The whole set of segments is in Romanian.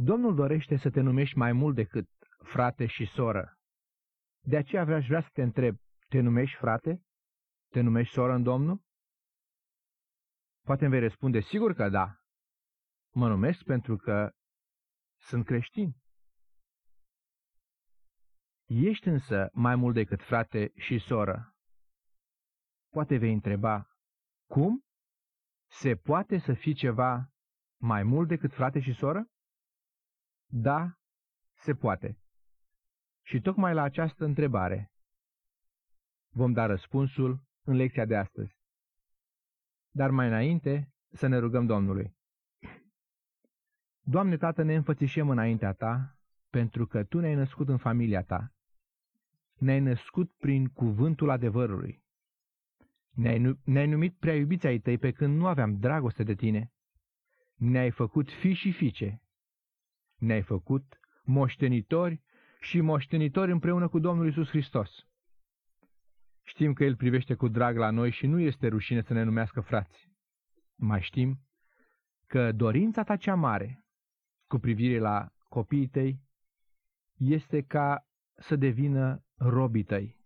Domnul dorește să te numești mai mult decât frate și soră. De aceea vreau, vrea să te întreb, te numești frate? Te numești soră în Domnul? Poate îmi vei răspunde, sigur că da. Mă numesc pentru că sunt creștin. Ești însă mai mult decât frate și soră. Poate vei întreba, cum? Se poate să fii ceva mai mult decât frate și soră? Da, se poate. Și tocmai la această întrebare vom da răspunsul în lecția de astăzi. Dar mai înainte să ne rugăm Domnului. Doamne Tată, ne înfățișăm înaintea Ta, pentru că Tu ne-ai născut în familia Ta. Ne-ai născut prin cuvântul adevărului. Ne-ai, ne numit prea iubiți ai Tăi pe când nu aveam dragoste de Tine. Ne-ai făcut fi și fiice. Ne-ai făcut moștenitori și moștenitori împreună cu Domnul Isus Hristos. Știm că El privește cu drag la noi și nu este rușine să ne numească frați. Mai știm că dorința ta cea mare cu privire la copiii tăi este ca să devină robii tăi,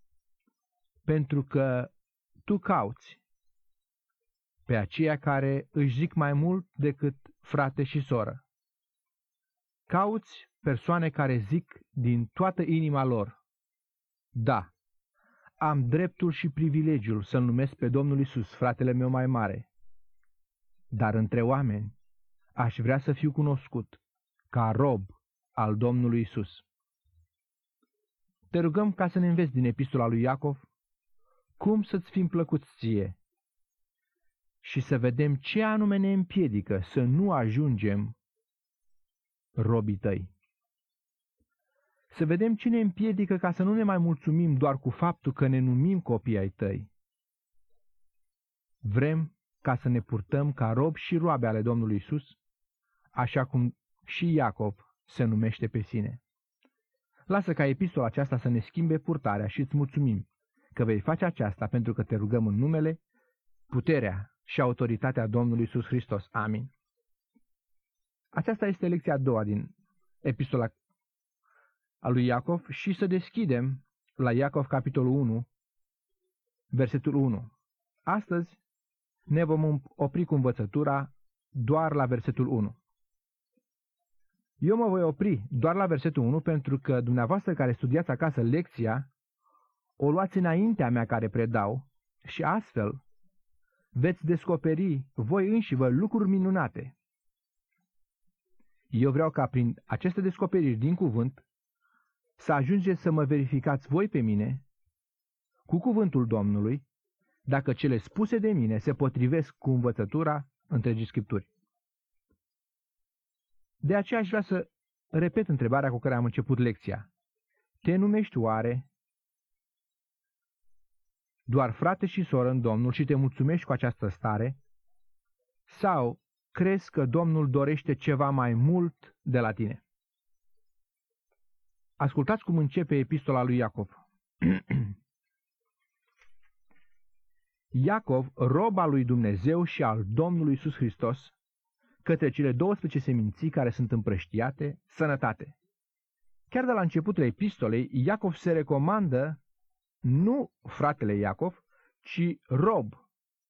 pentru că tu cauți pe aceia care își zic mai mult decât frate și soră. Cauți persoane care zic din toată inima lor, da, am dreptul și privilegiul să-L numesc pe Domnul Isus, fratele meu mai mare. Dar între oameni aș vrea să fiu cunoscut ca rob al Domnului Isus. Te rugăm ca să ne înveți din epistola lui Iacov cum să-ți fim plăcuți ție și să vedem ce anume ne împiedică să nu ajungem robii tăi. Să vedem ce ne împiedică ca să nu ne mai mulțumim doar cu faptul că ne numim copii ai tăi. Vrem ca să ne purtăm ca rob și roabe ale Domnului Isus, așa cum și Iacov se numește pe sine. Lasă ca epistola aceasta să ne schimbe purtarea și îți mulțumim că vei face aceasta pentru că te rugăm în numele, puterea și autoritatea Domnului Isus Hristos. Amin. Aceasta este lecția a doua din epistola a lui Iacov și să deschidem la Iacov capitolul 1, versetul 1. Astăzi ne vom opri cu învățătura doar la versetul 1. Eu mă voi opri doar la versetul 1 pentru că dumneavoastră care studiați acasă lecția, o luați înaintea mea care predau și astfel veți descoperi voi înși vă lucruri minunate. Eu vreau ca prin aceste descoperiri din cuvânt să ajungeți să mă verificați voi pe mine cu cuvântul Domnului, dacă cele spuse de mine se potrivesc cu învățătura întregii Scripturi. De aceea aș vrea să repet întrebarea cu care am început lecția. Te numești oare doar frate și soră în Domnul și te mulțumești cu această stare? Sau crezi că Domnul dorește ceva mai mult de la tine? Ascultați cum începe epistola lui Iacov. Iacov, roba lui Dumnezeu și al Domnului Isus Hristos, către cele 12 seminții care sunt împrăștiate, sănătate. Chiar de la începutul epistolei, Iacov se recomandă nu fratele Iacov, ci rob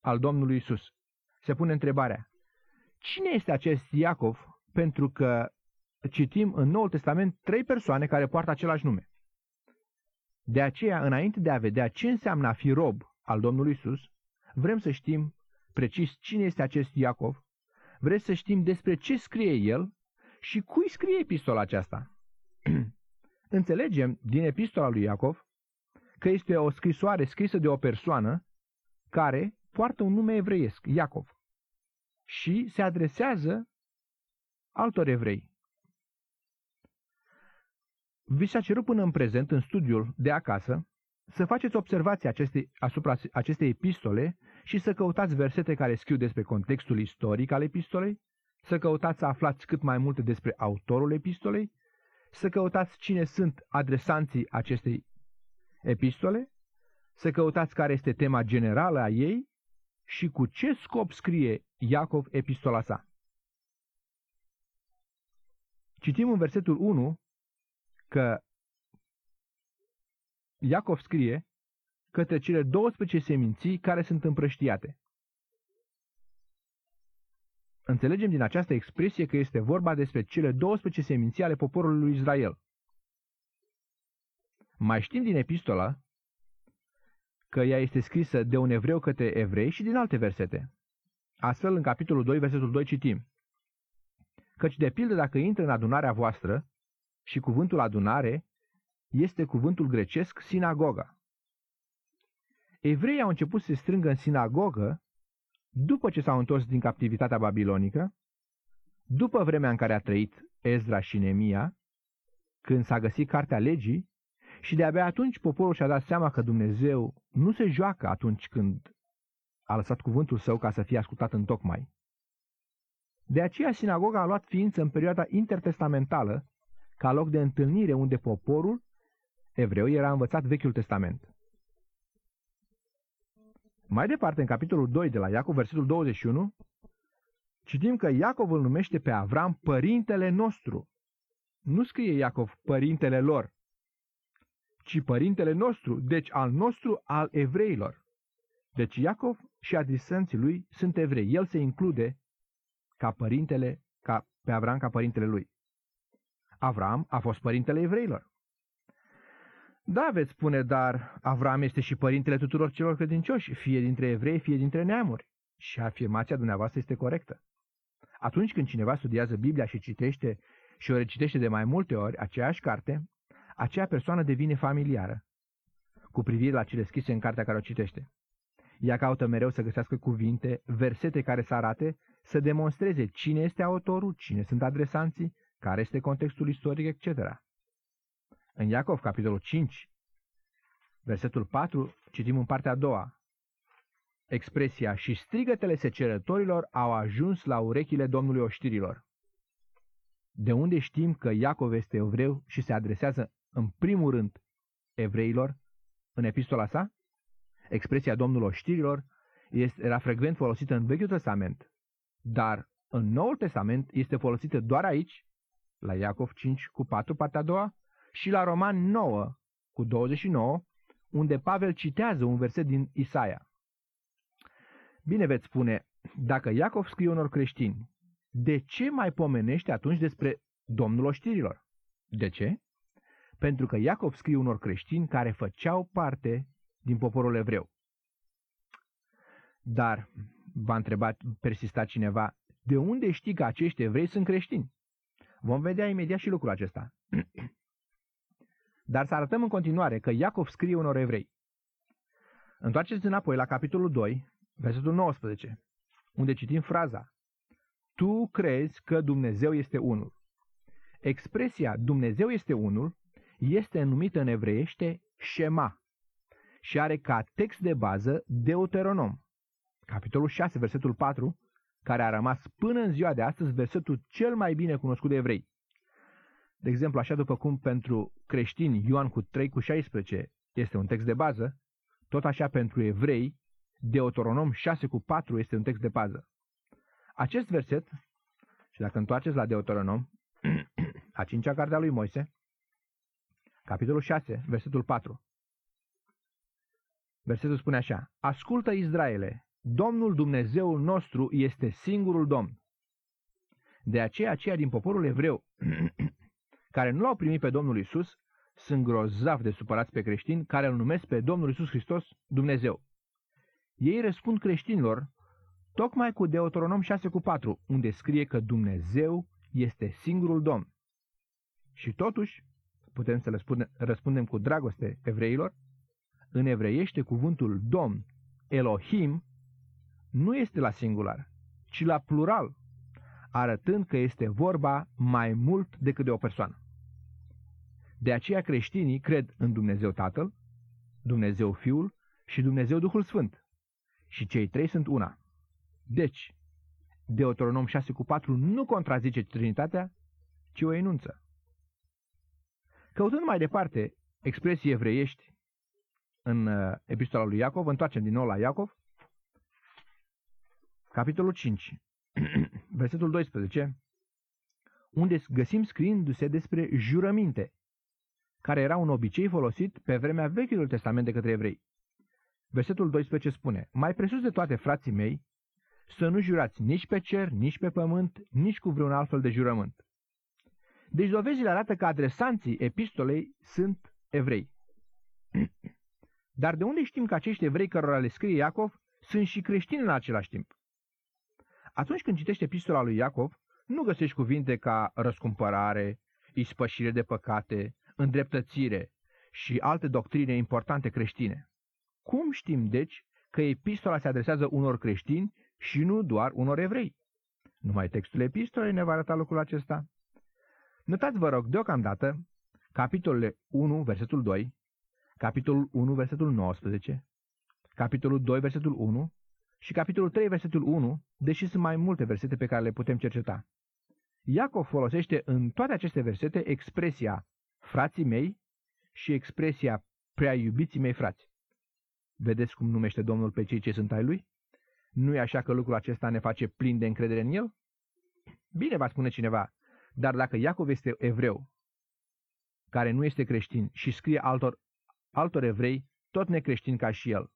al Domnului Isus. Se pune întrebarea, cine este acest Iacov pentru că citim în Noul Testament trei persoane care poartă același nume. De aceea, înainte de a vedea ce înseamnă a fi rob al Domnului Isus, vrem să știm precis cine este acest Iacov, vrem să știm despre ce scrie el și cui scrie epistola aceasta. Înțelegem din epistola lui Iacov că este o scrisoare scrisă de o persoană care poartă un nume evreiesc, Iacov, și se adresează altor evrei. Vi s-a cerut până în prezent, în studiul de acasă, să faceți observații acestei, asupra acestei epistole și să căutați versete care scriu despre contextul istoric al epistolei, să căutați să aflați cât mai multe despre autorul epistolei, să căutați cine sunt adresanții acestei epistole, să căutați care este tema generală a ei și cu ce scop scrie Iacov epistola sa. Citim în versetul 1 că Iacov scrie către cele 12 seminții care sunt împrăștiate. Înțelegem din această expresie că este vorba despre cele 12 seminții ale poporului lui Israel. Mai știm din epistola că ea este scrisă de un evreu către evrei și din alte versete. Astfel, în capitolul 2, versetul 2 citim Căci de pildă dacă intră în adunarea voastră și cuvântul adunare este cuvântul grecesc sinagoga. Evreii au început să se strângă în sinagogă după ce s-au întors din captivitatea babilonică, după vremea în care a trăit Ezra și Nemia, când s-a găsit cartea legii, și de-abia atunci poporul și-a dat seama că Dumnezeu nu se joacă atunci când a lăsat cuvântul său ca să fie ascultat în tocmai. De aceea sinagoga a luat ființă în perioada intertestamentală, ca loc de întâlnire unde poporul evreu era învățat Vechiul Testament. Mai departe, în capitolul 2 de la Iacov, versetul 21, citim că Iacov îl numește pe Avram părintele nostru. Nu scrie Iacov părintele lor, ci părintele nostru, deci al nostru al evreilor. Deci Iacov și adisenții lui sunt evrei. El se include ca părintele, ca, pe Avram ca părintele lui. Avram a fost părintele evreilor. Da, veți spune, dar Avram este și părintele tuturor celor credincioși, fie dintre evrei, fie dintre neamuri. Și afirmația dumneavoastră este corectă. Atunci când cineva studiază Biblia și citește și o recitește de mai multe ori aceeași carte, acea persoană devine familiară cu privire la cele scrise în cartea care o citește. Ea caută mereu să găsească cuvinte, versete care să arate, să demonstreze cine este autorul, cine sunt adresanții, care este contextul istoric, etc. În Iacov, capitolul 5, versetul 4, citim în partea a doua. Expresia și strigătele secerătorilor au ajuns la urechile Domnului oștirilor. De unde știm că Iacov este evreu și se adresează în primul rând evreilor în epistola sa? Expresia Domnul oștirilor este, era frecvent folosită în Vechiul Testament, dar în Noul Testament este folosită doar aici, la Iacov 5 cu 4, partea a doua, și la Roman 9 cu 29, unde Pavel citează un verset din Isaia. Bine veți spune, dacă Iacov scrie unor creștini, de ce mai pomenește atunci despre Domnul oștirilor? De ce? Pentru că Iacov scrie unor creștini care făceau parte din poporul evreu. Dar, v-a întrebat, persista cineva, de unde știi că acești evrei sunt creștini? Vom vedea imediat și lucrul acesta. Dar să arătăm în continuare că Iacov scrie unor evrei. Întoarceți înapoi la capitolul 2, versetul 19, unde citim fraza Tu crezi că Dumnezeu este unul. Expresia Dumnezeu este unul este numită în evreiește Shema și are ca text de bază Deuteronom, capitolul 6, versetul 4, care a rămas până în ziua de astăzi versetul cel mai bine cunoscut de evrei. De exemplu, așa după cum pentru creștini Ioan cu 3 cu 16 este un text de bază, tot așa pentru evrei Deuteronom 6 cu 4 este un text de bază. Acest verset, și dacă întoarceți la Deuteronom, a cincea carte a lui Moise, capitolul 6, versetul 4. Versetul spune așa, Ascultă Israele, Domnul Dumnezeul nostru este singurul Domn. De aceea aceia din poporul evreu care nu l-au primit pe Domnul Isus sunt grozav de supărați pe creștini care îl numesc pe Domnul Isus Hristos Dumnezeu. Ei răspund creștinilor tocmai cu Deuteronom 6 cu 4, unde scrie că Dumnezeu este singurul Domn. Și totuși, putem să răspundem cu dragoste evreilor, în evreiește cuvântul Domn, Elohim, nu este la singular, ci la plural, arătând că este vorba mai mult decât de o persoană. De aceea creștinii cred în Dumnezeu Tatăl, Dumnezeu Fiul și Dumnezeu Duhul Sfânt. Și cei trei sunt una. Deci, Deuteronom 6 cu 4 nu contrazice Trinitatea, ci o enunță. Căutând mai departe expresii evreiești în uh, epistola lui Iacov, întoarcem din nou la Iacov, capitolul 5, versetul 12, unde găsim scriindu-se despre jurăminte, care era un obicei folosit pe vremea Vechiului Testament de către evrei. Versetul 12 spune, Mai presus de toate, frații mei, să nu jurați nici pe cer, nici pe pământ, nici cu vreun altfel de jurământ. Deci dovezile arată că adresanții epistolei sunt evrei. Dar de unde știm că acești evrei cărora le scrie Iacov sunt și creștini în același timp? Atunci când citești epistola lui Iacov, nu găsești cuvinte ca răscumpărare, ispășire de păcate, îndreptățire și alte doctrine importante creștine. Cum știm, deci, că epistola se adresează unor creștini și nu doar unor evrei? Numai textul epistolei ne va arăta lucrul acesta. Notați, vă rog, deocamdată, capitolele 1, versetul 2, capitolul 1, versetul 19, capitolul 2, versetul 1 și capitolul 3, versetul 1, deși sunt mai multe versete pe care le putem cerceta. Iacov folosește în toate aceste versete expresia frații mei și expresia prea iubiții mei frați. Vedeți cum numește Domnul pe cei ce sunt ai lui? Nu e așa că lucrul acesta ne face plin de încredere în el? Bine va spune cineva, dar dacă Iacov este evreu, care nu este creștin și scrie altor, altor evrei, tot necreștin ca și el,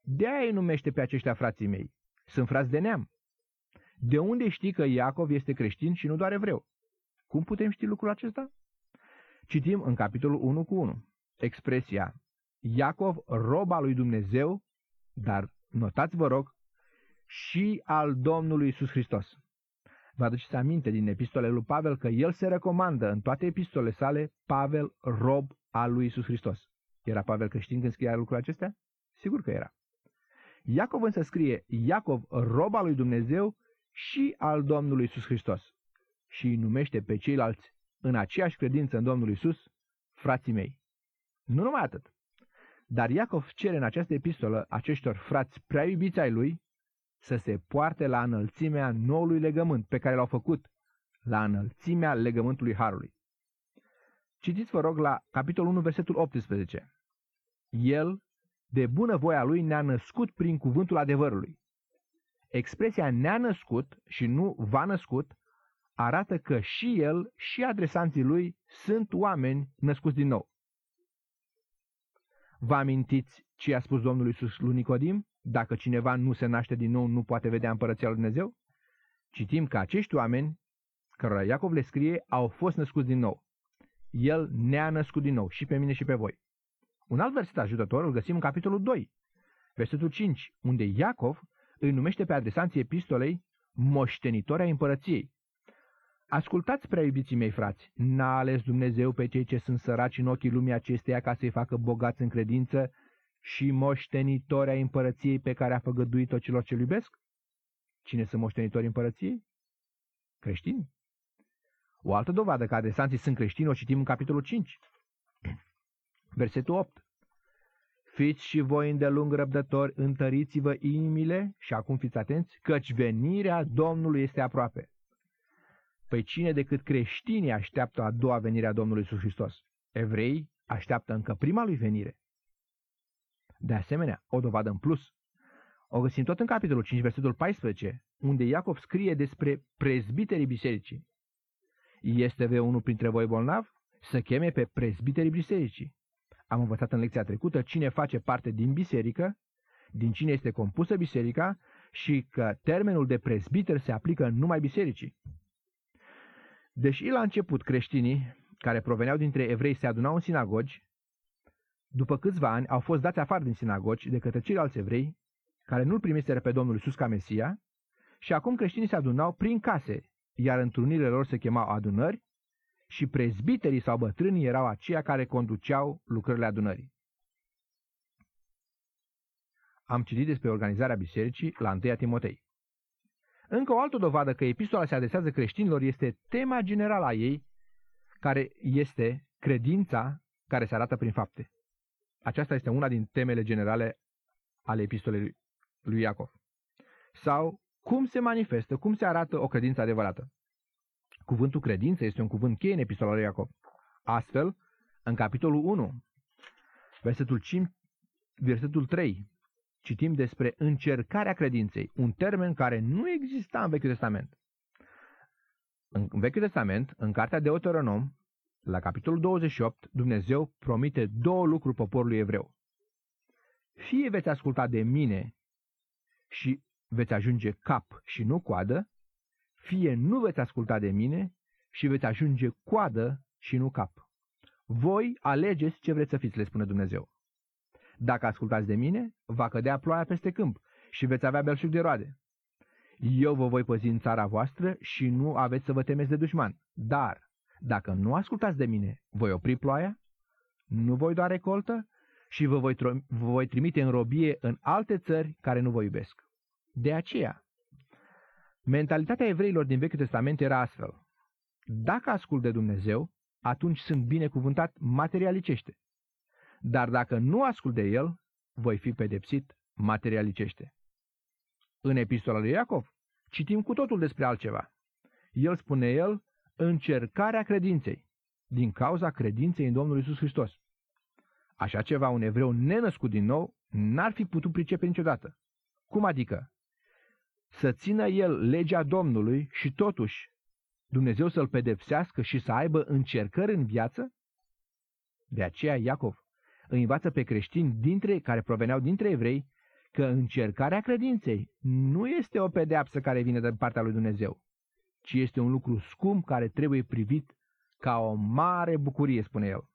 de aia îi numește pe aceștia frații mei. Sunt frați de neam. De unde știi că Iacov este creștin și nu doar evreu? Cum putem ști lucrul acesta? Citim în capitolul 1 cu 1 expresia Iacov, roba lui Dumnezeu, dar notați vă rog, și al Domnului Isus Hristos. Vă aduceți aminte din epistolele lui Pavel că el se recomandă în toate epistolele sale Pavel, rob al lui Isus Hristos. Era Pavel creștin când scria lucrul acestea? Sigur că era. Iacov însă scrie Iacov, rob al lui Dumnezeu și al Domnului Isus Hristos. Și îi numește pe ceilalți în aceeași credință în Domnul Isus, frații mei. Nu numai atât. Dar Iacov cere în această epistolă aceștior frați prea iubiți ai lui să se poarte la înălțimea noului legământ pe care l-au făcut, la înălțimea legământului Harului. Citiți, vă rog, la capitolul 1, versetul 18. El, de bună voia lui, ne-a născut prin cuvântul adevărului. Expresia ne-a născut și nu va născut arată că și el și adresanții lui sunt oameni născuți din nou. Vă amintiți ce a spus Domnul Iisus lui Nicodim? Dacă cineva nu se naște din nou, nu poate vedea împărăția lui Dumnezeu? Citim că acești oameni, cărora Iacov le scrie, au fost născuți din nou. El ne-a născut din nou, și pe mine și pe voi. Un alt verset ajutător îl găsim în capitolul 2, versetul 5, unde Iacov îi numește pe adresanții epistolei moștenitori ai împărăției. Ascultați, prea iubiții mei frați, n-a ales Dumnezeu pe cei ce sunt săraci în ochii lumii acesteia ca să-i facă bogați în credință și moștenitori ai împărăției pe care a făgăduit-o celor ce iubesc? Cine sunt moștenitori împărăției? Creștini. O altă dovadă că adresanții sunt creștini o citim în capitolul 5, versetul 8. Fiți și voi îndelung răbdători, întăriți-vă inimile și acum fiți atenți, căci venirea Domnului este aproape. Păi cine decât creștinii așteaptă a doua venire a Domnului Iisus Hristos? Evrei așteaptă încă prima lui venire. De asemenea, o dovadă în plus. O găsim tot în capitolul 5, versetul 14, unde Iacov scrie despre prezbiterii bisericii. Este ve unul printre voi bolnav? Să cheme pe prezbiterii bisericii. Am învățat în lecția trecută cine face parte din biserică, din cine este compusă biserica și că termenul de prezbiter se aplică numai bisericii. Deși la început creștinii, care proveneau dintre evrei, se adunau în sinagogi, după câțiva ani au fost dați afară din sinagogi de către ceilalți evrei, care nu-L primiseră pe Domnul Iisus ca Mesia, și acum creștinii se adunau prin case, iar întrunirile lor se chemau adunări și prezbiterii sau bătrânii erau aceia care conduceau lucrările adunării. Am citit despre organizarea bisericii la 1 Timotei. Încă o altă dovadă că epistola se adresează creștinilor este tema generală a ei, care este credința care se arată prin fapte. Aceasta este una din temele generale ale epistolei lui Iacov. Sau cum se manifestă, cum se arată o credință adevărată. Cuvântul credință este un cuvânt cheie în epistola lui Iacov. Astfel, în capitolul 1, versetul 5, versetul 3, citim despre încercarea credinței, un termen care nu exista în Vechiul Testament. În Vechiul Testament, în Cartea Deuteronom, la capitolul 28, Dumnezeu promite două lucruri poporului evreu. Fie veți asculta de mine și veți ajunge cap și nu coadă, fie nu veți asculta de mine și veți ajunge coadă și nu cap. Voi alegeți ce vreți să fiți, le spune Dumnezeu. Dacă ascultați de mine, va cădea ploaia peste câmp și veți avea belșug de roade. Eu vă voi păzi în țara voastră și nu aveți să vă temeți de dușman. Dar, dacă nu ascultați de mine, voi opri ploaia, nu voi da recoltă și vă voi, vă voi trimite în robie în alte țări care nu vă iubesc. De aceea, mentalitatea evreilor din Vechiul Testament era astfel. Dacă ascult de Dumnezeu, atunci sunt binecuvântat materialicește. Dar dacă nu ascult de El, voi fi pedepsit materialicește. În epistola lui Iacov citim cu totul despre altceva. El spune el încercarea credinței, din cauza credinței în Domnul Isus Hristos. Așa ceva un evreu nenăscut din nou n-ar fi putut pricepe niciodată. Cum adică? Să țină el legea Domnului și totuși Dumnezeu să-l pedepsească și să aibă încercări în viață? De aceea Iacov îi învață pe creștini dintre, care proveneau dintre evrei că încercarea credinței nu este o pedeapsă care vine de partea lui Dumnezeu, ci este un lucru scump care trebuie privit ca o mare bucurie, spune el.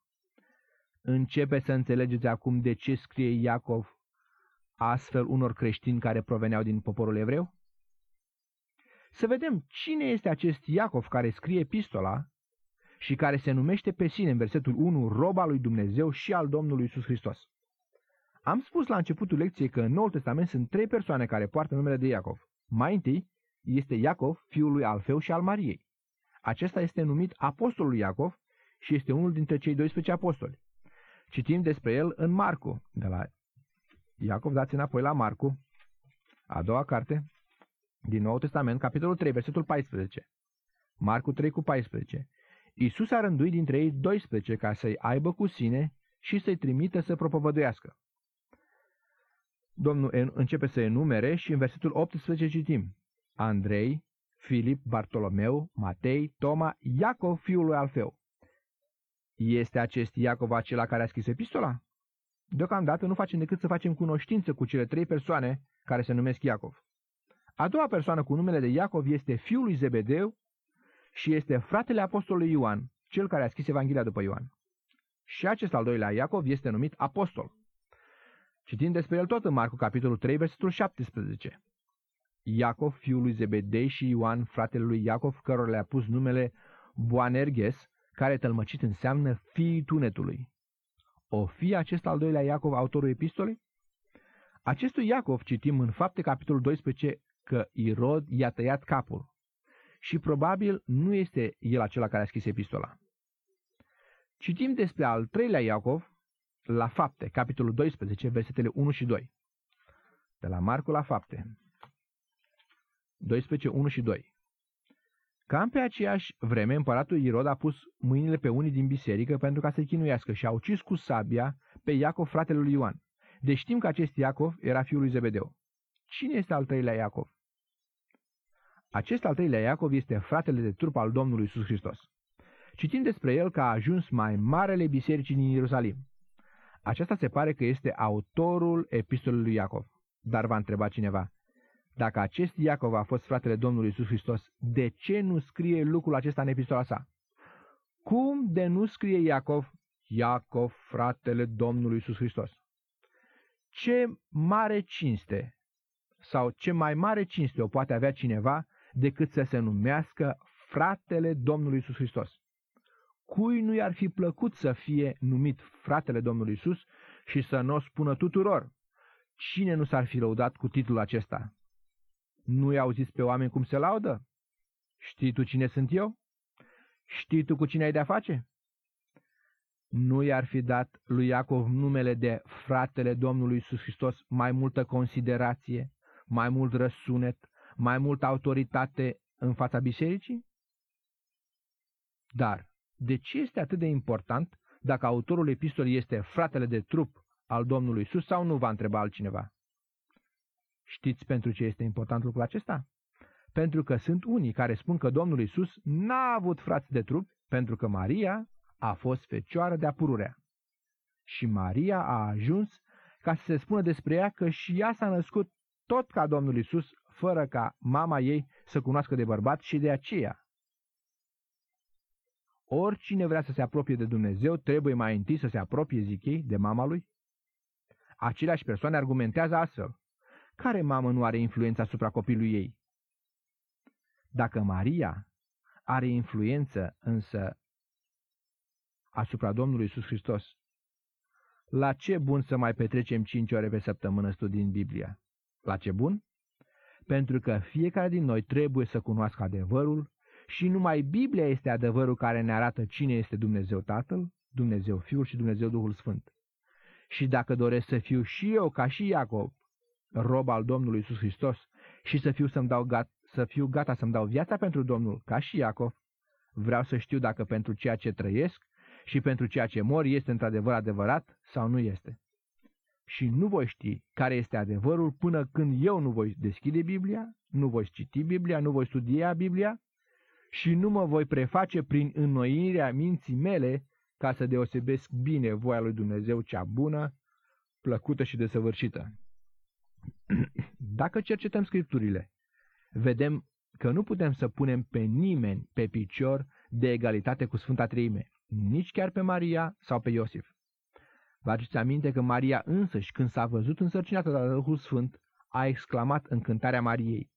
Începe să înțelegeți acum de ce scrie Iacov astfel unor creștini care proveneau din poporul evreu? Să vedem cine este acest Iacov care scrie epistola și care se numește pe sine în versetul 1 roba lui Dumnezeu și al Domnului Isus Hristos. Am spus la începutul lecției că în Noul Testament sunt trei persoane care poartă numele de Iacov. Mai întâi este Iacov, fiul lui Alfeu și al Mariei. Acesta este numit Apostolul Iacov și este unul dintre cei 12 apostoli. Citim despre el în Marcu, de la Iacov, dați înapoi la Marcu, a doua carte, din Noul Testament, capitolul 3, versetul 14. Marcu 3 cu 14. Iisus a rânduit dintre ei 12 ca să-i aibă cu sine și să-i trimită să propovăduiască. Domnul începe să enumere și în versetul 18 citim Andrei, Filip, Bartolomeu, Matei, Toma, Iacov, fiul lui Alfeu. Este acest Iacov acela care a scris epistola? Deocamdată nu facem decât să facem cunoștință cu cele trei persoane care se numesc Iacov. A doua persoană cu numele de Iacov este fiul lui Zebedeu și este fratele apostolului Ioan, cel care a scris Evanghelia după Ioan. Și acest al doilea Iacov este numit apostol. Citim despre el tot în Marcu, capitolul 3, versetul 17. Iacov, fiul lui Zebedei și Ioan, fratele lui Iacov, cărora le-a pus numele Boanerges, care tălmăcit înseamnă fiii tunetului. O fi acest al doilea Iacov autorul epistolei? Acestui Iacov citim în fapte capitolul 12 că Irod i-a tăiat capul și probabil nu este el acela care a scris epistola. Citim despre al treilea Iacov la fapte, capitolul 12, versetele 1 și 2. De la Marcu la fapte. 12, 1 și 2. Cam pe aceeași vreme, împăratul Irod a pus mâinile pe unii din biserică pentru ca să chinuiască și a ucis cu sabia pe Iacov, fratele lui Ioan. Deci știm că acest Iacov era fiul lui Zebedeu. Cine este al treilea Iacov? Acest al treilea Iacov este fratele de trup al Domnului Iisus Hristos. Citim despre el că a ajuns mai marele bisericii din Ierusalim. Acesta se pare că este autorul epistolului lui Iacov. Dar va întreba cineva, dacă acest Iacov a fost fratele Domnului Isus Hristos, de ce nu scrie lucrul acesta în epistola sa? Cum de nu scrie Iacov, Iacov, fratele Domnului Isus Hristos? Ce mare cinste sau ce mai mare cinste o poate avea cineva decât să se numească fratele Domnului Isus Hristos? Cui nu i-ar fi plăcut să fie numit fratele Domnului Isus și să nu o spună tuturor? Cine nu s-ar fi lăudat cu titlul acesta? Nu-i auziți pe oameni cum se laudă? Știi tu cine sunt eu? Știi tu cu cine ai de-a face? Nu i-ar fi dat lui Iacov numele de fratele Domnului Isus Hristos mai multă considerație, mai mult răsunet, mai multă autoritate în fața bisericii? Dar de ce este atât de important dacă autorul epistolei este fratele de trup al Domnului Isus sau nu va întreba altcineva? Știți pentru ce este important lucrul acesta? pentru că sunt unii care spun că Domnul Isus n-a avut frați de trup, pentru că Maria a fost fecioară de apururea. Și Maria a ajuns ca să se spună despre ea că și ea s-a născut tot ca Domnul Isus, fără ca mama ei să cunoască de bărbat și de aceea. Oricine vrea să se apropie de Dumnezeu trebuie mai întâi să se apropie, zic ei, de mama lui. Aceleași persoane argumentează astfel. Care mamă nu are influență asupra copilului ei? Dacă Maria are influență însă asupra Domnului Isus Hristos, la ce bun să mai petrecem cinci ore pe săptămână studiind Biblia? La ce bun? Pentru că fiecare din noi trebuie să cunoască adevărul și numai Biblia este adevărul care ne arată cine este Dumnezeu Tatăl, Dumnezeu Fiul și Dumnezeu Duhul Sfânt. Și dacă doresc să fiu și eu ca și Iacob, rob al Domnului Isus Hristos, și să fiu, să-mi dau gat, să fiu gata să-mi dau viața pentru Domnul, ca și Iacov, vreau să știu dacă pentru ceea ce trăiesc și pentru ceea ce mor este într-adevăr adevărat sau nu este. Și nu voi ști care este adevărul până când eu nu voi deschide Biblia, nu voi citi Biblia, nu voi studia Biblia și nu mă voi preface prin înnoirea minții mele ca să deosebesc bine voia lui Dumnezeu cea bună, plăcută și desăvârșită. Dacă cercetăm scripturile, vedem că nu putem să punem pe nimeni pe picior de egalitate cu Sfânta Treime, nici chiar pe Maria sau pe Iosif. Vă aduceți aminte că Maria însăși, când s-a văzut însărcinată de Duhul Sfânt, a exclamat în cântarea Mariei,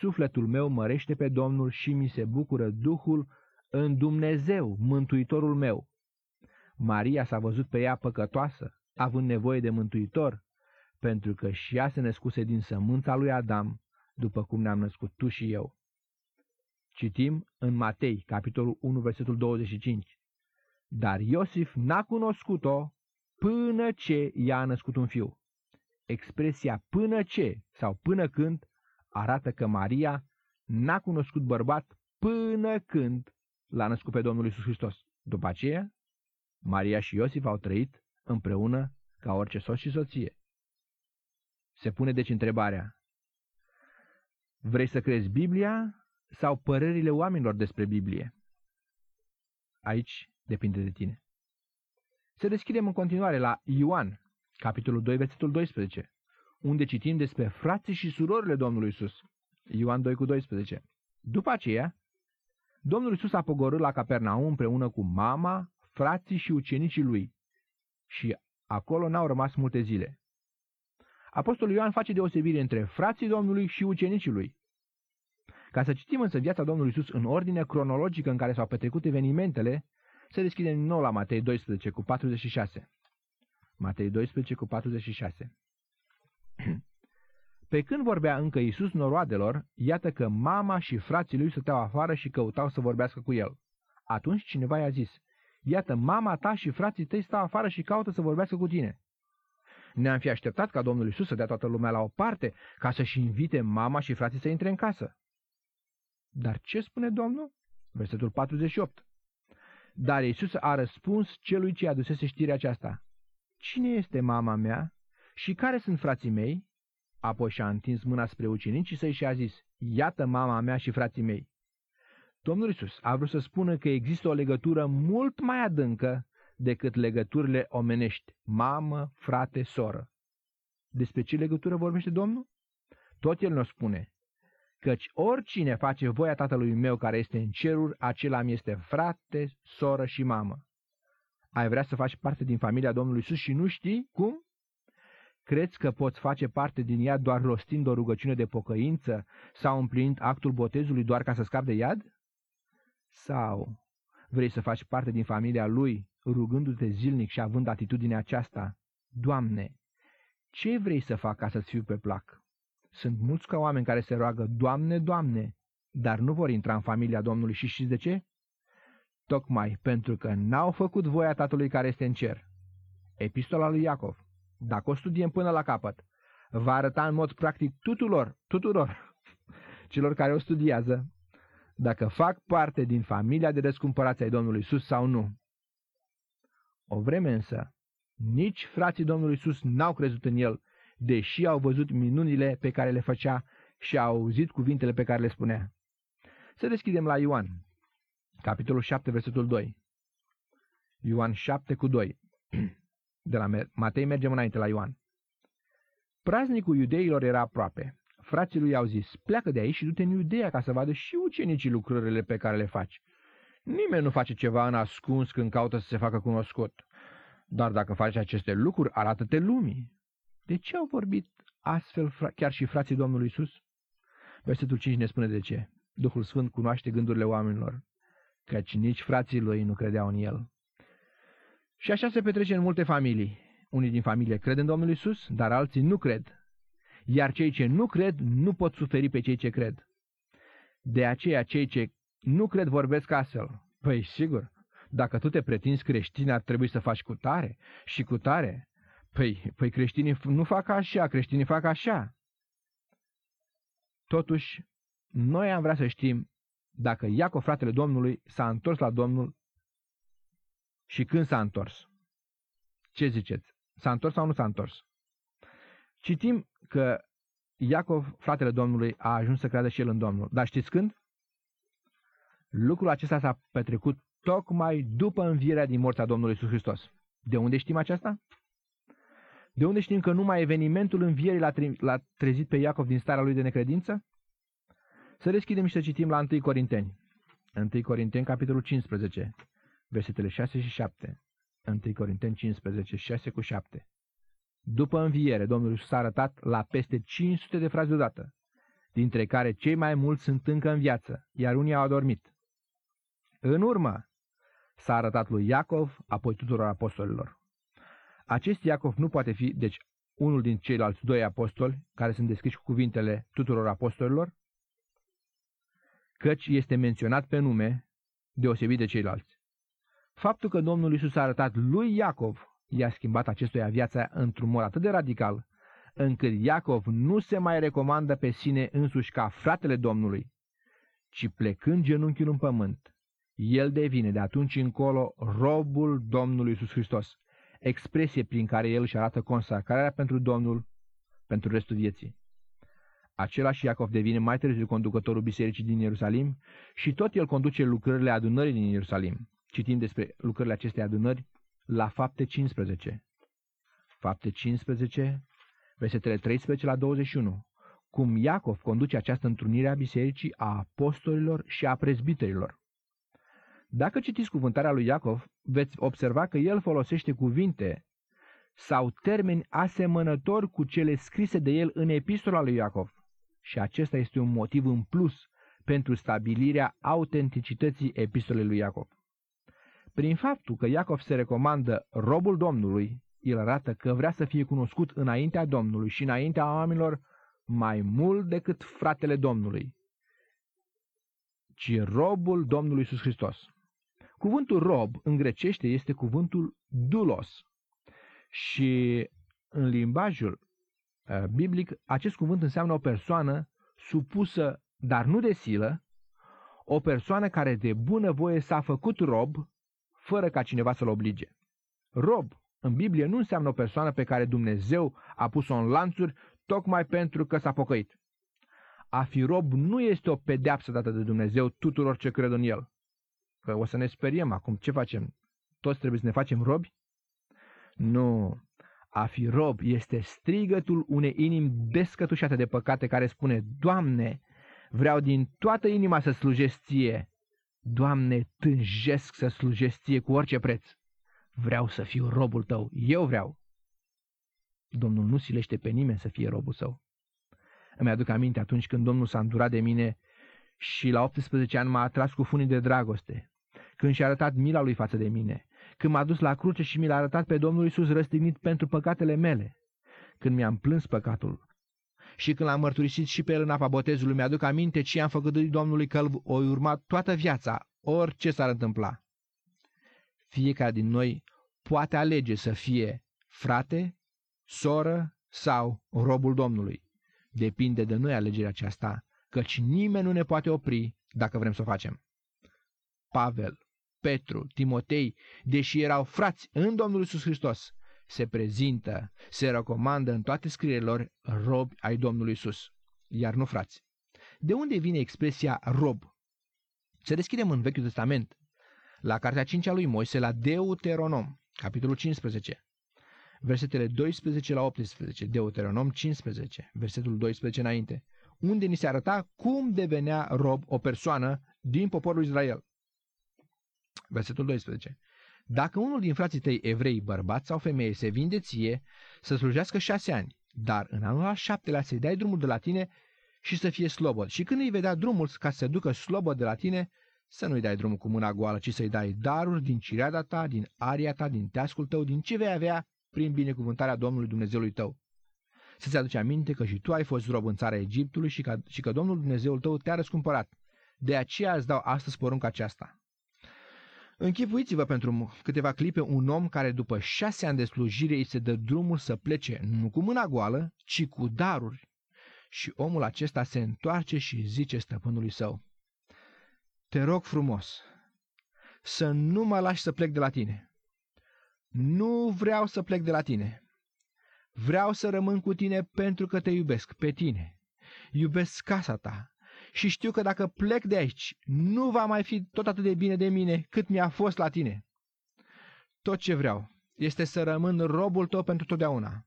Sufletul meu mărește pe Domnul și mi se bucură Duhul în Dumnezeu, Mântuitorul meu. Maria s-a văzut pe ea păcătoasă, având nevoie de mântuitor, pentru că și ea se născuse din sămânța lui Adam, după cum ne-am născut tu și eu. Citim în Matei, capitolul 1, versetul 25. Dar Iosif n-a cunoscut-o până ce ea a născut un fiu. Expresia până ce sau până când arată că Maria n-a cunoscut bărbat până când l-a născut pe Domnul Isus Hristos. După aceea, Maria și Iosif au trăit împreună ca orice soț și soție. Se pune deci întrebarea, vrei să crezi Biblia sau părerile oamenilor despre Biblie? Aici depinde de tine. Să deschidem în continuare la Ioan, capitolul 2, versetul 12, unde citim despre frații și surorile Domnului Isus. Ioan 2 cu 12. După aceea, Domnul Isus a pogorât la Capernaum împreună cu mama, frații și ucenicii lui și acolo n-au rămas multe zile. Apostolul Ioan face deosebire între frații Domnului și ucenicii lui. Ca să citim însă viața Domnului Isus în ordine cronologică în care s-au petrecut evenimentele, să deschidem din nou la Matei 12 cu 46. Matei 12 cu 46. Pe când vorbea încă Iisus noroadelor, iată că mama și frații lui stăteau afară și căutau să vorbească cu el. Atunci cineva i-a zis, iată, mama ta și frații tăi stau afară și caută să vorbească cu tine. Ne-am fi așteptat ca Domnul Iisus să dea toată lumea la o parte, ca să-și invite mama și frații să intre în casă. Dar ce spune Domnul? Versetul 48. Dar Iisus a răspuns celui ce adusese știrea aceasta. Cine este mama mea și care sunt frații mei? Apoi și-a întins mâna spre ucenici săi și a zis, Iată mama mea și frații mei. Domnul Iisus a vrut să spună că există o legătură mult mai adâncă decât legăturile omenești, mamă, frate, soră. Despre ce legătură vorbește Domnul? Tot el ne spune, căci oricine face voia tatălui meu care este în ceruri, acela mi este frate, soră și mamă. Ai vrea să faci parte din familia Domnului Isus și nu știi cum? Crezi că poți face parte din ea doar rostind o rugăciune de pocăință sau împlinind actul botezului doar ca să scapi de iad? Sau vrei să faci parte din familia lui, rugându-te zilnic și având atitudinea aceasta? Doamne, ce vrei să fac ca să-ți fiu pe plac? Sunt mulți ca oameni care se roagă, Doamne, Doamne, dar nu vor intra în familia Domnului și știți de ce? Tocmai pentru că n-au făcut voia Tatălui care este în cer. Epistola lui Iacov, dacă o studiem până la capăt, va arăta în mod practic tuturor, tuturor celor care o studiază, dacă fac parte din familia de răscumpărați ai Domnului Isus sau nu. O vreme însă, nici frații Domnului Isus n-au crezut în el deși au văzut minunile pe care le făcea și a auzit cuvintele pe care le spunea. Să deschidem la Ioan, capitolul 7, versetul 2. Ioan 7 cu 2. De la Matei mergem înainte la Ioan. Praznicul iudeilor era aproape. Frații lui i-au zis, pleacă de aici și du-te în Iudeea ca să vadă și ucenicii lucrările pe care le faci. Nimeni nu face ceva în ascuns când caută să se facă cunoscut. Dar dacă faci aceste lucruri, arată-te lumii. De ce au vorbit astfel chiar și frații Domnului Isus? Versetul 5 ne spune de ce. Duhul Sfânt cunoaște gândurile oamenilor, căci nici frații lui nu credeau în el. Și așa se petrece în multe familii. Unii din familie cred în Domnul Isus, dar alții nu cred. Iar cei ce nu cred nu pot suferi pe cei ce cred. De aceea cei ce nu cred vorbesc astfel. Păi sigur, dacă tu te pretinzi creștin, ar trebui să faci cu tare și cu tare. Păi, păi creștinii nu fac așa, creștinii fac așa. Totuși, noi am vrea să știm dacă Iacov, fratele Domnului, s-a întors la Domnul și când s-a întors. Ce ziceți? S-a întors sau nu s-a întors? Citim că Iacov, fratele Domnului, a ajuns să creadă și el în Domnul. Dar știți când? Lucrul acesta s-a petrecut tocmai după învierea din morța Domnului Iisus Hristos. De unde știm aceasta? De unde știm că numai evenimentul învierii l-a, tre- l-a trezit pe Iacov din starea lui de necredință? Să deschidem și să citim la 1 Corinteni. 1 Corinteni, capitolul 15, versetele 6 și 7. 1 Corinteni 15, 6 cu 7. După înviere, Domnul s-a arătat la peste 500 de frazi deodată, dintre care cei mai mulți sunt încă în viață, iar unii au adormit. În urmă, s-a arătat lui Iacov, apoi tuturor apostolilor. Acest Iacov nu poate fi, deci, unul din ceilalți doi apostoli, care sunt descriși cu cuvintele tuturor apostolilor, căci este menționat pe nume, deosebit de ceilalți. Faptul că Domnul Iisus a arătat lui Iacov i-a schimbat acestuia viața într-un mod atât de radical, încât Iacov nu se mai recomandă pe sine însuși ca fratele Domnului, ci plecând genunchiul în pământ, el devine de atunci încolo robul Domnului Iisus Hristos, expresie prin care el își arată consacrarea pentru Domnul pentru restul vieții. Același Iacov devine mai târziu conducătorul bisericii din Ierusalim și tot el conduce lucrările adunării din Ierusalim. Citim despre lucrările acestei adunări la fapte 15. Fapte 15, versetele 13 la 21. Cum Iacov conduce această întrunire a bisericii, a apostolilor și a prezbiterilor. Dacă citiți cuvântarea lui Iacov, veți observa că el folosește cuvinte sau termeni asemănători cu cele scrise de el în epistola lui Iacov. Și acesta este un motiv în plus pentru stabilirea autenticității epistolei lui Iacov. Prin faptul că Iacov se recomandă robul Domnului, el arată că vrea să fie cunoscut înaintea Domnului și înaintea oamenilor mai mult decât fratele Domnului, ci robul Domnului Iisus Hristos. Cuvântul rob în grecește este cuvântul dulos și în limbajul uh, biblic acest cuvânt înseamnă o persoană supusă, dar nu de silă, o persoană care de bună voie s-a făcut rob fără ca cineva să-l oblige. Rob în Biblie nu înseamnă o persoană pe care Dumnezeu a pus-o în lanțuri tocmai pentru că s-a pocăit. A fi rob nu este o pedeapsă dată de Dumnezeu tuturor ce cred în El. Că o să ne speriem acum, ce facem? Toți trebuie să ne facem robi? Nu. A fi rob este strigătul unei inimi descătușate de păcate care spune, Doamne, vreau din toată inima să slujesc ție. Doamne, tânjesc să slujesc ție cu orice preț. Vreau să fiu robul tău, eu vreau. Domnul nu silește pe nimeni să fie robul său. Îmi aduc aminte atunci când Domnul s-a îndurat de mine și la 18 ani m-a atras cu funii de dragoste, când și-a arătat mila lui față de mine, când m-a dus la cruce și mi l-a arătat pe Domnul Iisus răstignit pentru păcatele mele, când mi-am plâns păcatul și când l-am mărturisit și pe el în apa botezului, mi-aduc aminte ce am făcut Domnului că o urma toată viața, orice s-ar întâmpla. Fiecare din noi poate alege să fie frate, soră sau robul Domnului. Depinde de noi alegerea aceasta, căci nimeni nu ne poate opri dacă vrem să o facem. Pavel, Petru, Timotei, deși erau frați în Domnul Iisus Hristos, se prezintă, se recomandă în toate scrierilor robi ai Domnului Isus. iar nu frați. De unde vine expresia rob? Să deschidem în Vechiul Testament, la cartea 5 a lui Moise, la Deuteronom, capitolul 15, versetele 12 la 18, Deuteronom 15, versetul 12 înainte, unde ni se arăta cum devenea rob o persoană din poporul Israel. Versetul 12. Dacă unul din frații tăi evrei, bărbat sau femeie, se vinde ție să slujească șase ani, dar în anul al șaptelea să-i dai drumul de la tine și să fie slobod. Și când îi vedea drumul ca să se ducă slobod de la tine, să nu-i dai drumul cu mâna goală, ci să-i dai daruri din cireada ta, din aria ta, din teascul tău, din ce vei avea prin binecuvântarea Domnului Dumnezeului tău. Să-ți aduce aminte că și tu ai fost rob în țara Egiptului și că, și că Domnul Dumnezeul tău te-a răscumpărat. De aceea îți dau astăzi porunca aceasta. Închipuiți-vă pentru câteva clipe un om care după șase ani de slujire îi se dă drumul să plece nu cu mâna goală, ci cu daruri. Și omul acesta se întoarce și zice stăpânului său, Te rog frumos, să nu mă lași să plec de la tine. Nu vreau să plec de la tine. Vreau să rămân cu tine pentru că te iubesc, pe tine. Iubesc casa ta, și știu că dacă plec de aici, nu va mai fi tot atât de bine de mine cât mi-a fost la tine. Tot ce vreau este să rămân robul tău pentru totdeauna.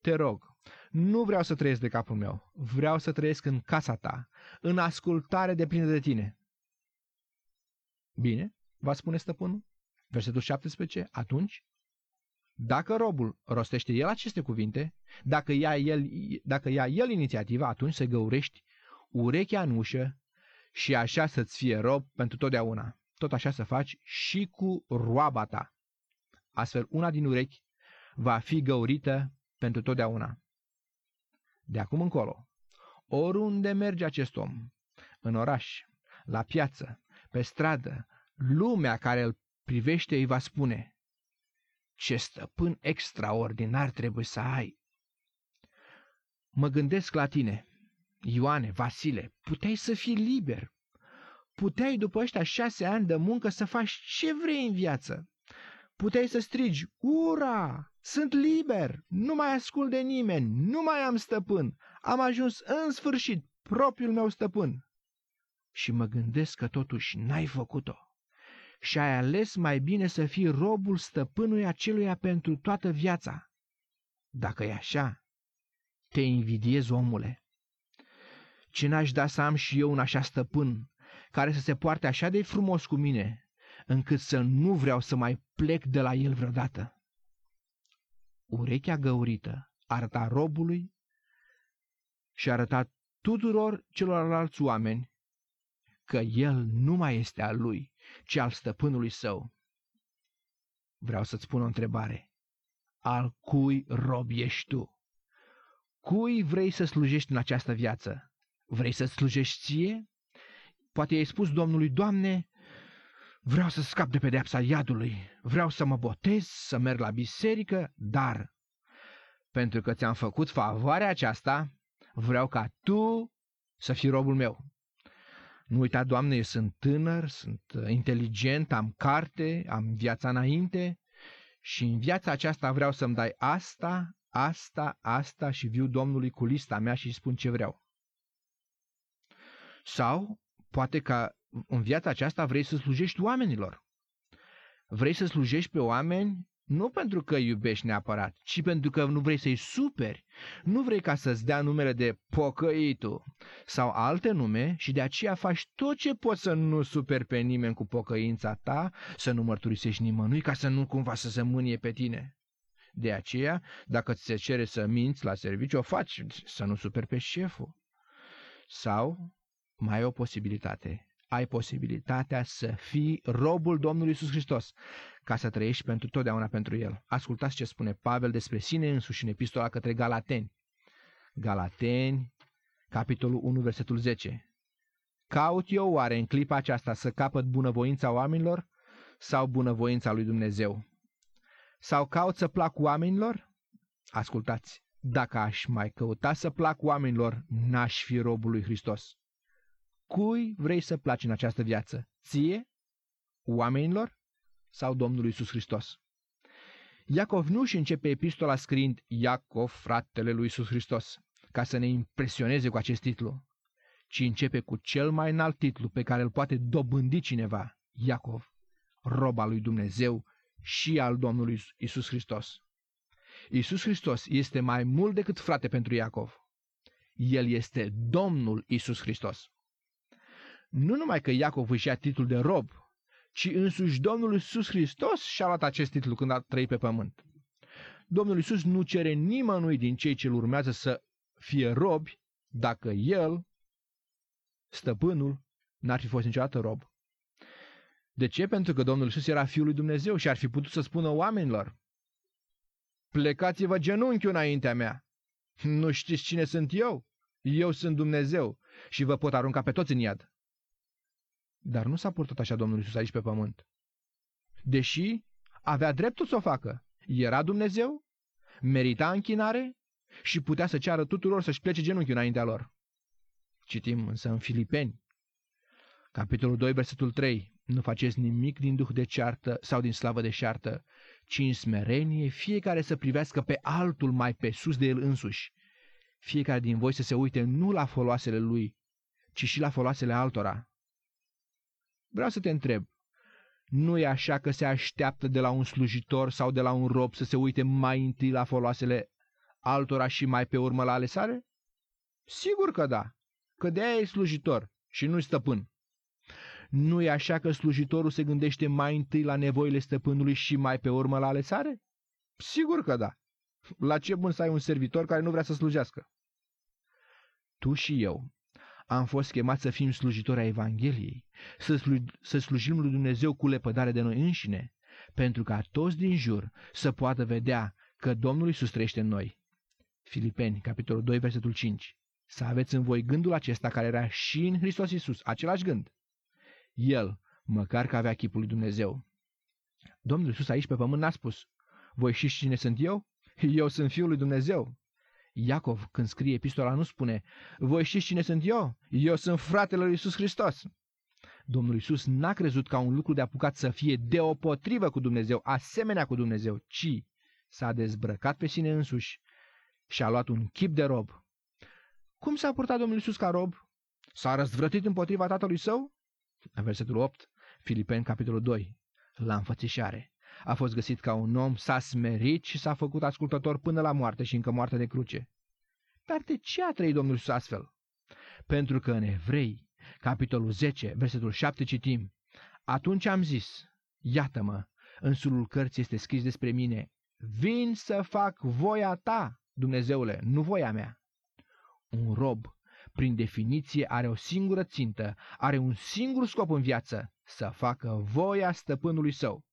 Te rog, nu vreau să trăiesc de capul meu, vreau să trăiesc în casa ta, în ascultare de plină de tine. Bine, va spune stăpânul. Versetul 17, atunci, dacă robul rostește el aceste cuvinte, dacă ia el, dacă ia el inițiativa, atunci se găurești urechea în ușă și așa să-ți fie rob pentru totdeauna. Tot așa să faci și cu roaba ta. Astfel, una din urechi va fi găurită pentru totdeauna. De acum încolo, oriunde merge acest om, în oraș, la piață, pe stradă, lumea care îl privește îi va spune Ce stăpân extraordinar trebuie să ai! Mă gândesc la tine Ioane, Vasile, puteai să fii liber. Puteai după ăștia șase ani de muncă să faci ce vrei în viață. Puteai să strigi, ura, sunt liber, nu mai ascult de nimeni, nu mai am stăpân, am ajuns în sfârșit propriul meu stăpân. Și mă gândesc că totuși n-ai făcut-o. Și ai ales mai bine să fii robul stăpânului aceluia pentru toată viața. Dacă e așa, te invidiez, omule. Ce n-aș da să am și eu un așa stăpân, care să se poarte așa de frumos cu mine, încât să nu vreau să mai plec de la el vreodată. Urechea găurită arăta robului și arăta tuturor celorlalți oameni că el nu mai este al lui, ci al stăpânului său. Vreau să-ți pun o întrebare. Al cui rob ești tu? Cui vrei să slujești în această viață? Vrei să slujești ție? Poate ai spus Domnului, Doamne, vreau să scap de pedeapsa iadului, vreau să mă botez, să merg la biserică, dar pentru că ți-am făcut favoarea aceasta, vreau ca Tu să fii robul meu. Nu uita, Doamne, eu sunt tânăr, sunt inteligent, am carte, am viața înainte și în viața aceasta vreau să-mi dai asta, asta, asta și viu Domnului cu lista mea și spun ce vreau. Sau poate că în viața aceasta vrei să slujești oamenilor. Vrei să slujești pe oameni nu pentru că îi iubești neapărat, ci pentru că nu vrei să-i superi. Nu vrei ca să-ți dea numele de pocăitul sau alte nume și de aceea faci tot ce poți să nu superi pe nimeni cu pocăința ta, să nu mărturisești nimănui ca să nu cumva să se mânie pe tine. De aceea, dacă ți se cere să minți la serviciu, o faci, să nu superi pe șeful. Sau mai ai o posibilitate. Ai posibilitatea să fii robul Domnului Isus Hristos, ca să trăiești pentru totdeauna pentru El. Ascultați ce spune Pavel despre sine însuși în epistola către Galateni. Galateni, capitolul 1, versetul 10. Caut eu oare în clipa aceasta să capăt bunăvoința oamenilor sau bunăvoința lui Dumnezeu? Sau caut să plac oamenilor? Ascultați, dacă aș mai căuta să plac oamenilor, n-aș fi robul lui Hristos. Cui vrei să placi în această viață? Ție? Oamenilor? Sau Domnului Iisus Hristos? Iacov nu și începe epistola scriind Iacov, fratele lui Iisus Hristos, ca să ne impresioneze cu acest titlu, ci începe cu cel mai înalt titlu pe care îl poate dobândi cineva, Iacov, roba lui Dumnezeu și al Domnului Isus Hristos. Isus Hristos este mai mult decât frate pentru Iacov. El este Domnul Isus Hristos. Nu numai că Iacov își ia titlul de rob, ci însuși Domnul Isus Hristos și-a luat acest titlu când a trăit pe pământ. Domnul Isus nu cere nimănui din cei ce urmează să fie robi dacă el, stăpânul, n-ar fi fost niciodată rob. De ce? Pentru că Domnul Isus era Fiul lui Dumnezeu și ar fi putut să spună oamenilor, plecați-vă genunchiul înaintea mea. Nu știți cine sunt eu? Eu sunt Dumnezeu și vă pot arunca pe toți în iad. Dar nu s-a purtat așa Domnul Isus aici pe pământ. Deși avea dreptul să o facă. Era Dumnezeu, merita închinare și putea să ceară tuturor să-și plece genunchiul înaintea lor. Citim însă în Filipeni, capitolul 2, versetul 3. Nu faceți nimic din duh de ceartă sau din slavă de șartă, ci în smerenie fiecare să privească pe altul mai pe sus de el însuși. Fiecare din voi să se uite nu la foloasele lui, ci și la foloasele altora. Vreau să te întreb, nu e așa că se așteaptă de la un slujitor sau de la un rob să se uite mai întâi la foloasele altora și mai pe urmă la ale sale? Sigur că da, că de aia e slujitor și nu stăpân. Nu e așa că slujitorul se gândește mai întâi la nevoile stăpânului și mai pe urmă la ale sale? Sigur că da. La ce bun să ai un servitor care nu vrea să slujească? Tu și eu am fost chemați să fim slujitori a Evangheliei, să, slu- să slujim lui Dumnezeu cu lepădare de noi înșine, pentru ca toți din jur să poată vedea că Domnul Iisus trăiește în noi. Filipeni, capitolul 2, versetul 5. Să aveți în voi gândul acesta care era și în Hristos Iisus, același gând. El, măcar că avea chipul lui Dumnezeu. Domnul Iisus aici pe pământ n-a spus, voi știți cine sunt eu? Eu sunt Fiul lui Dumnezeu. Iacov, când scrie epistola, nu spune, voi știți cine sunt eu? Eu sunt fratele lui Iisus Hristos. Domnul Iisus n-a crezut ca un lucru de apucat să fie deopotrivă cu Dumnezeu, asemenea cu Dumnezeu, ci s-a dezbrăcat pe sine însuși și a luat un chip de rob. Cum s-a purtat Domnul Iisus ca rob? S-a răzvrătit împotriva tatălui său? În versetul 8, Filipeni, capitolul 2, la înfățișare a fost găsit ca un om, s-a smerit și s-a făcut ascultător până la moarte și încă moarte de cruce. Dar de ce a trăit Domnul Iisus astfel? Pentru că în Evrei, capitolul 10, versetul 7 citim, Atunci am zis, iată-mă, în sulul cărții este scris despre mine, vin să fac voia ta, Dumnezeule, nu voia mea. Un rob, prin definiție, are o singură țintă, are un singur scop în viață, să facă voia stăpânului său.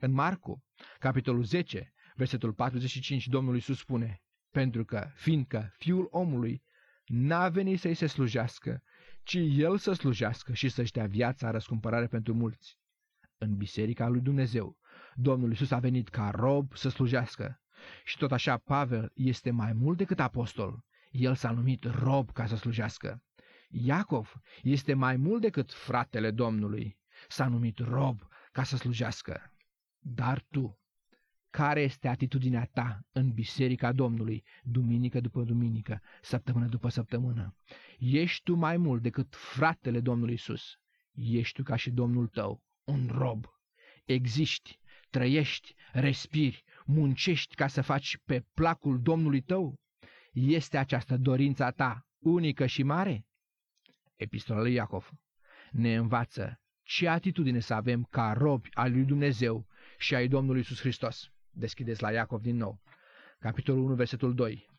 În Marcu, capitolul 10, versetul 45, Domnul Iisus spune, pentru că, fiindcă Fiul omului n-a venit să-i se slujească, ci El să slujească și să-și dea viața răscumpărare pentru mulți. În biserica lui Dumnezeu, Domnul Iisus a venit ca rob să slujească. Și tot așa Pavel este mai mult decât apostol. El s-a numit rob ca să slujească. Iacov este mai mult decât fratele Domnului. S-a numit rob ca să slujească. Dar tu, care este atitudinea ta în biserica Domnului, duminică după duminică, săptămână după săptămână? Ești tu mai mult decât fratele Domnului Isus. Ești tu ca și Domnul tău, un rob. Existi, trăiești, respiri, muncești ca să faci pe placul Domnului tău? Este această dorința ta unică și mare? Epistola lui Iacov ne învață ce atitudine să avem ca robi al lui Dumnezeu și ai Domnului Iisus Hristos. Deschideți la Iacov din nou, capitolul 1, versetul 2.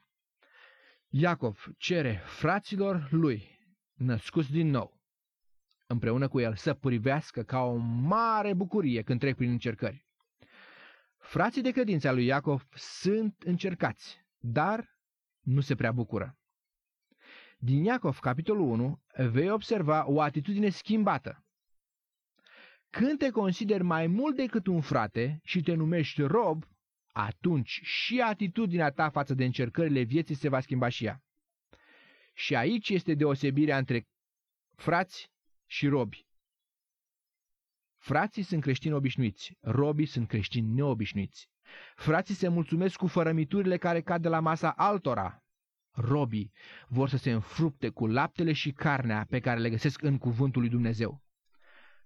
Iacov cere fraților lui, născuți din nou, împreună cu el, să privească ca o mare bucurie când trec prin încercări. Frații de credință al lui Iacov sunt încercați, dar nu se prea bucură. Din Iacov, capitolul 1, vei observa o atitudine schimbată. Când te consideri mai mult decât un frate și te numești rob, atunci și atitudinea ta față de încercările vieții se va schimba și ea. Și aici este deosebirea între frați și robi. Frații sunt creștini obișnuiți, robii sunt creștini neobișnuiți. Frații se mulțumesc cu fărămiturile care cad de la masa altora. robii vor să se înfrupte cu laptele și carnea pe care le găsesc în cuvântul lui Dumnezeu.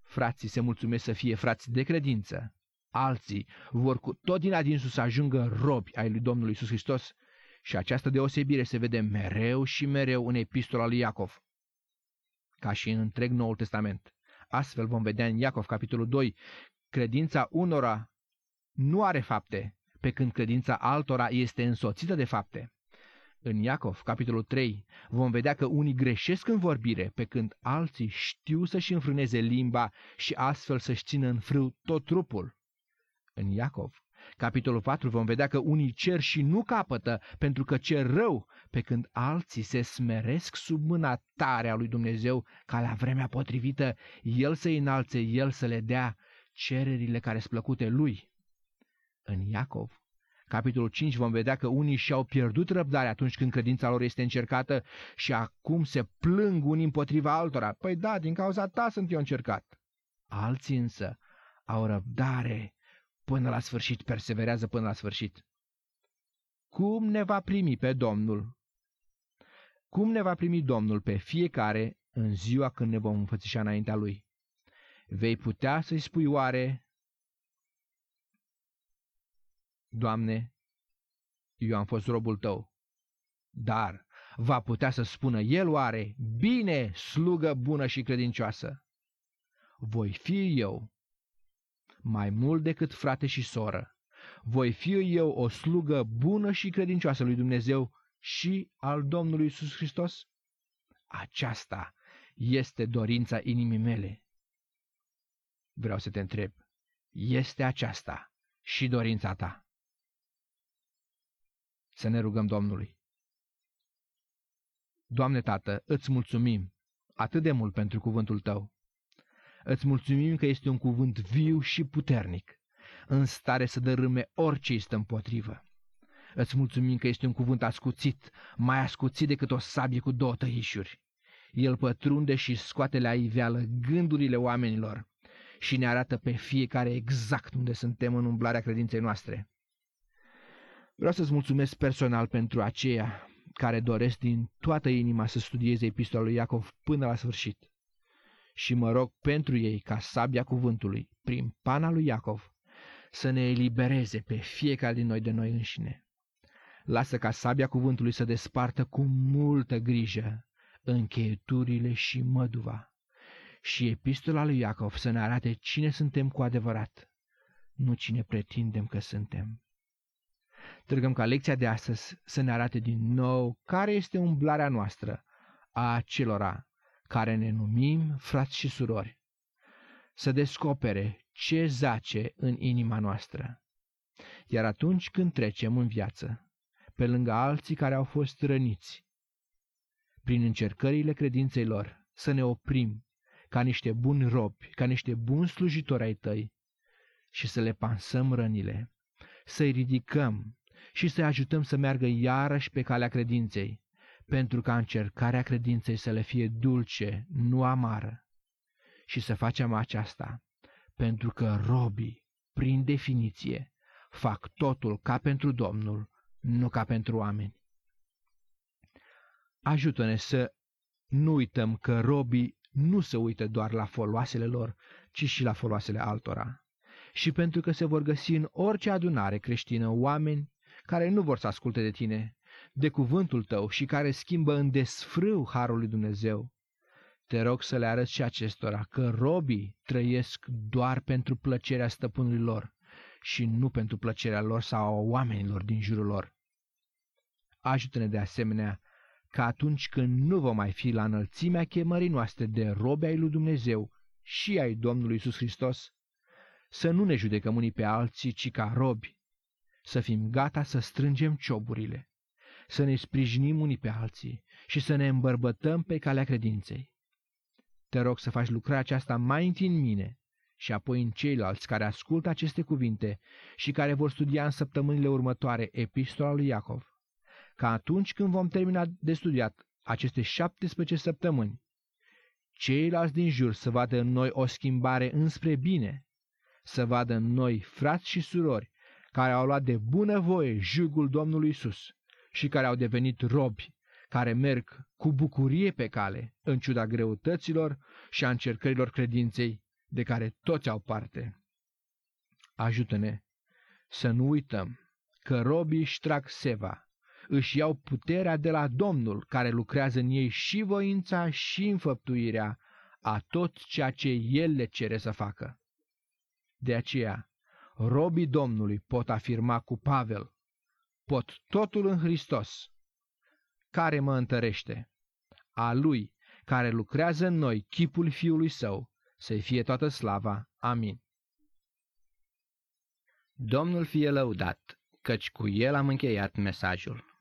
Frații se mulțumesc să fie frați de credință. Alții vor cu tot din adinsul să ajungă robi ai lui Domnul Isus Hristos și această deosebire se vede mereu și mereu în epistola lui Iacov, ca și în întreg Noul Testament. Astfel vom vedea în Iacov, capitolul 2, credința unora nu are fapte, pe când credința altora este însoțită de fapte. În Iacov, capitolul 3, vom vedea că unii greșesc în vorbire, pe când alții știu să-și înfrâneze limba și astfel să-și țină în frâu tot trupul. În Iacov, capitolul 4, vom vedea că unii cer și nu capătă pentru că cer rău, pe când alții se smeresc sub mâna tare a lui Dumnezeu ca la vremea potrivită El să înalțe, El să le dea cererile care sunt plăcute Lui. În Iacov, capitolul 5 vom vedea că unii și-au pierdut răbdarea atunci când credința lor este încercată și acum se plâng unii împotriva altora. Păi da, din cauza ta sunt eu încercat. Alții însă au răbdare până la sfârșit, perseverează până la sfârșit. Cum ne va primi pe Domnul? Cum ne va primi Domnul pe fiecare în ziua când ne vom înfățișa înaintea Lui? Vei putea să-i spui oare, Doamne, eu am fost robul tău, dar va putea să spună el oare, bine, slugă bună și credincioasă. Voi fi eu, mai mult decât frate și soră. Voi fi eu o slugă bună și credincioasă lui Dumnezeu și al Domnului Isus Hristos? Aceasta este dorința inimii mele. Vreau să te întreb, este aceasta și dorința ta? Să ne rugăm Domnului. Doamne Tată, îți mulțumim atât de mult pentru cuvântul Tău. Îți mulțumim că este un cuvânt viu și puternic, în stare să dărâme orice este împotrivă. Îți mulțumim că este un cuvânt ascuțit, mai ascuțit decât o sabie cu două tăișuri. El pătrunde și scoate la iveală gândurile oamenilor și ne arată pe fiecare exact unde suntem în umblarea credinței noastre. Vreau să-ți mulțumesc personal pentru aceia care doresc din toată inima să studieze epistola lui Iacov până la sfârșit. Și mă rog pentru ei ca sabia cuvântului, prin pana lui Iacov, să ne elibereze pe fiecare din noi de noi înșine. Lasă ca sabia cuvântului să despartă cu multă grijă încheieturile și măduva. Și epistola lui Iacov să ne arate cine suntem cu adevărat, nu cine pretindem că suntem. Târgăm ca lecția de astăzi să ne arate din nou care este umblarea noastră a celora care ne numim frați și surori, să descopere ce zace în inima noastră. Iar atunci când trecem în viață, pe lângă alții care au fost răniți, prin încercările credinței lor, să ne oprim ca niște buni robi, ca niște buni slujitori ai tăi și să le pansăm rănile, să-i ridicăm și să-i ajutăm să meargă iarăși pe calea credinței, pentru ca încercarea credinței să le fie dulce, nu amară. Și să facem aceasta, pentru că robii, prin definiție, fac totul ca pentru Domnul, nu ca pentru oameni. Ajută-ne să nu uităm că robii nu se uită doar la foloasele lor, ci și la foloasele altora. Și pentru că se vor găsi în orice adunare creștină oameni care nu vor să asculte de tine, de cuvântul tău și care schimbă în desfrâu harul lui Dumnezeu. Te rog să le arăți și acestora că robii trăiesc doar pentru plăcerea stăpânului lor și nu pentru plăcerea lor sau a oamenilor din jurul lor. Ajută-ne de asemenea că atunci când nu vom mai fi la înălțimea chemării noastre de robe ai lui Dumnezeu și ai Domnului Isus Hristos, să nu ne judecăm unii pe alții, ci ca robi, să fim gata să strângem cioburile, să ne sprijinim unii pe alții și să ne îmbărbătăm pe calea credinței. Te rog să faci lucrarea aceasta mai întâi în mine și apoi în ceilalți care ascultă aceste cuvinte și care vor studia în săptămânile următoare epistola lui Iacov, ca atunci când vom termina de studiat aceste 17 săptămâni, ceilalți din jur să vadă în noi o schimbare înspre bine, să vadă în noi frați și surori care au luat de bună voie jugul Domnului Isus și care au devenit robi, care merg cu bucurie pe cale, în ciuda greutăților și a încercărilor credinței de care toți au parte. Ajută-ne să nu uităm că robii își trag seva, își iau puterea de la Domnul care lucrează în ei și voința și înfăptuirea a tot ceea ce El le cere să facă. De aceea, robii Domnului pot afirma cu Pavel, pot totul în Hristos, care mă întărește, a Lui care lucrează în noi chipul Fiului Său, să-i fie toată slava. Amin. Domnul fie lăudat, căci cu el am încheiat mesajul.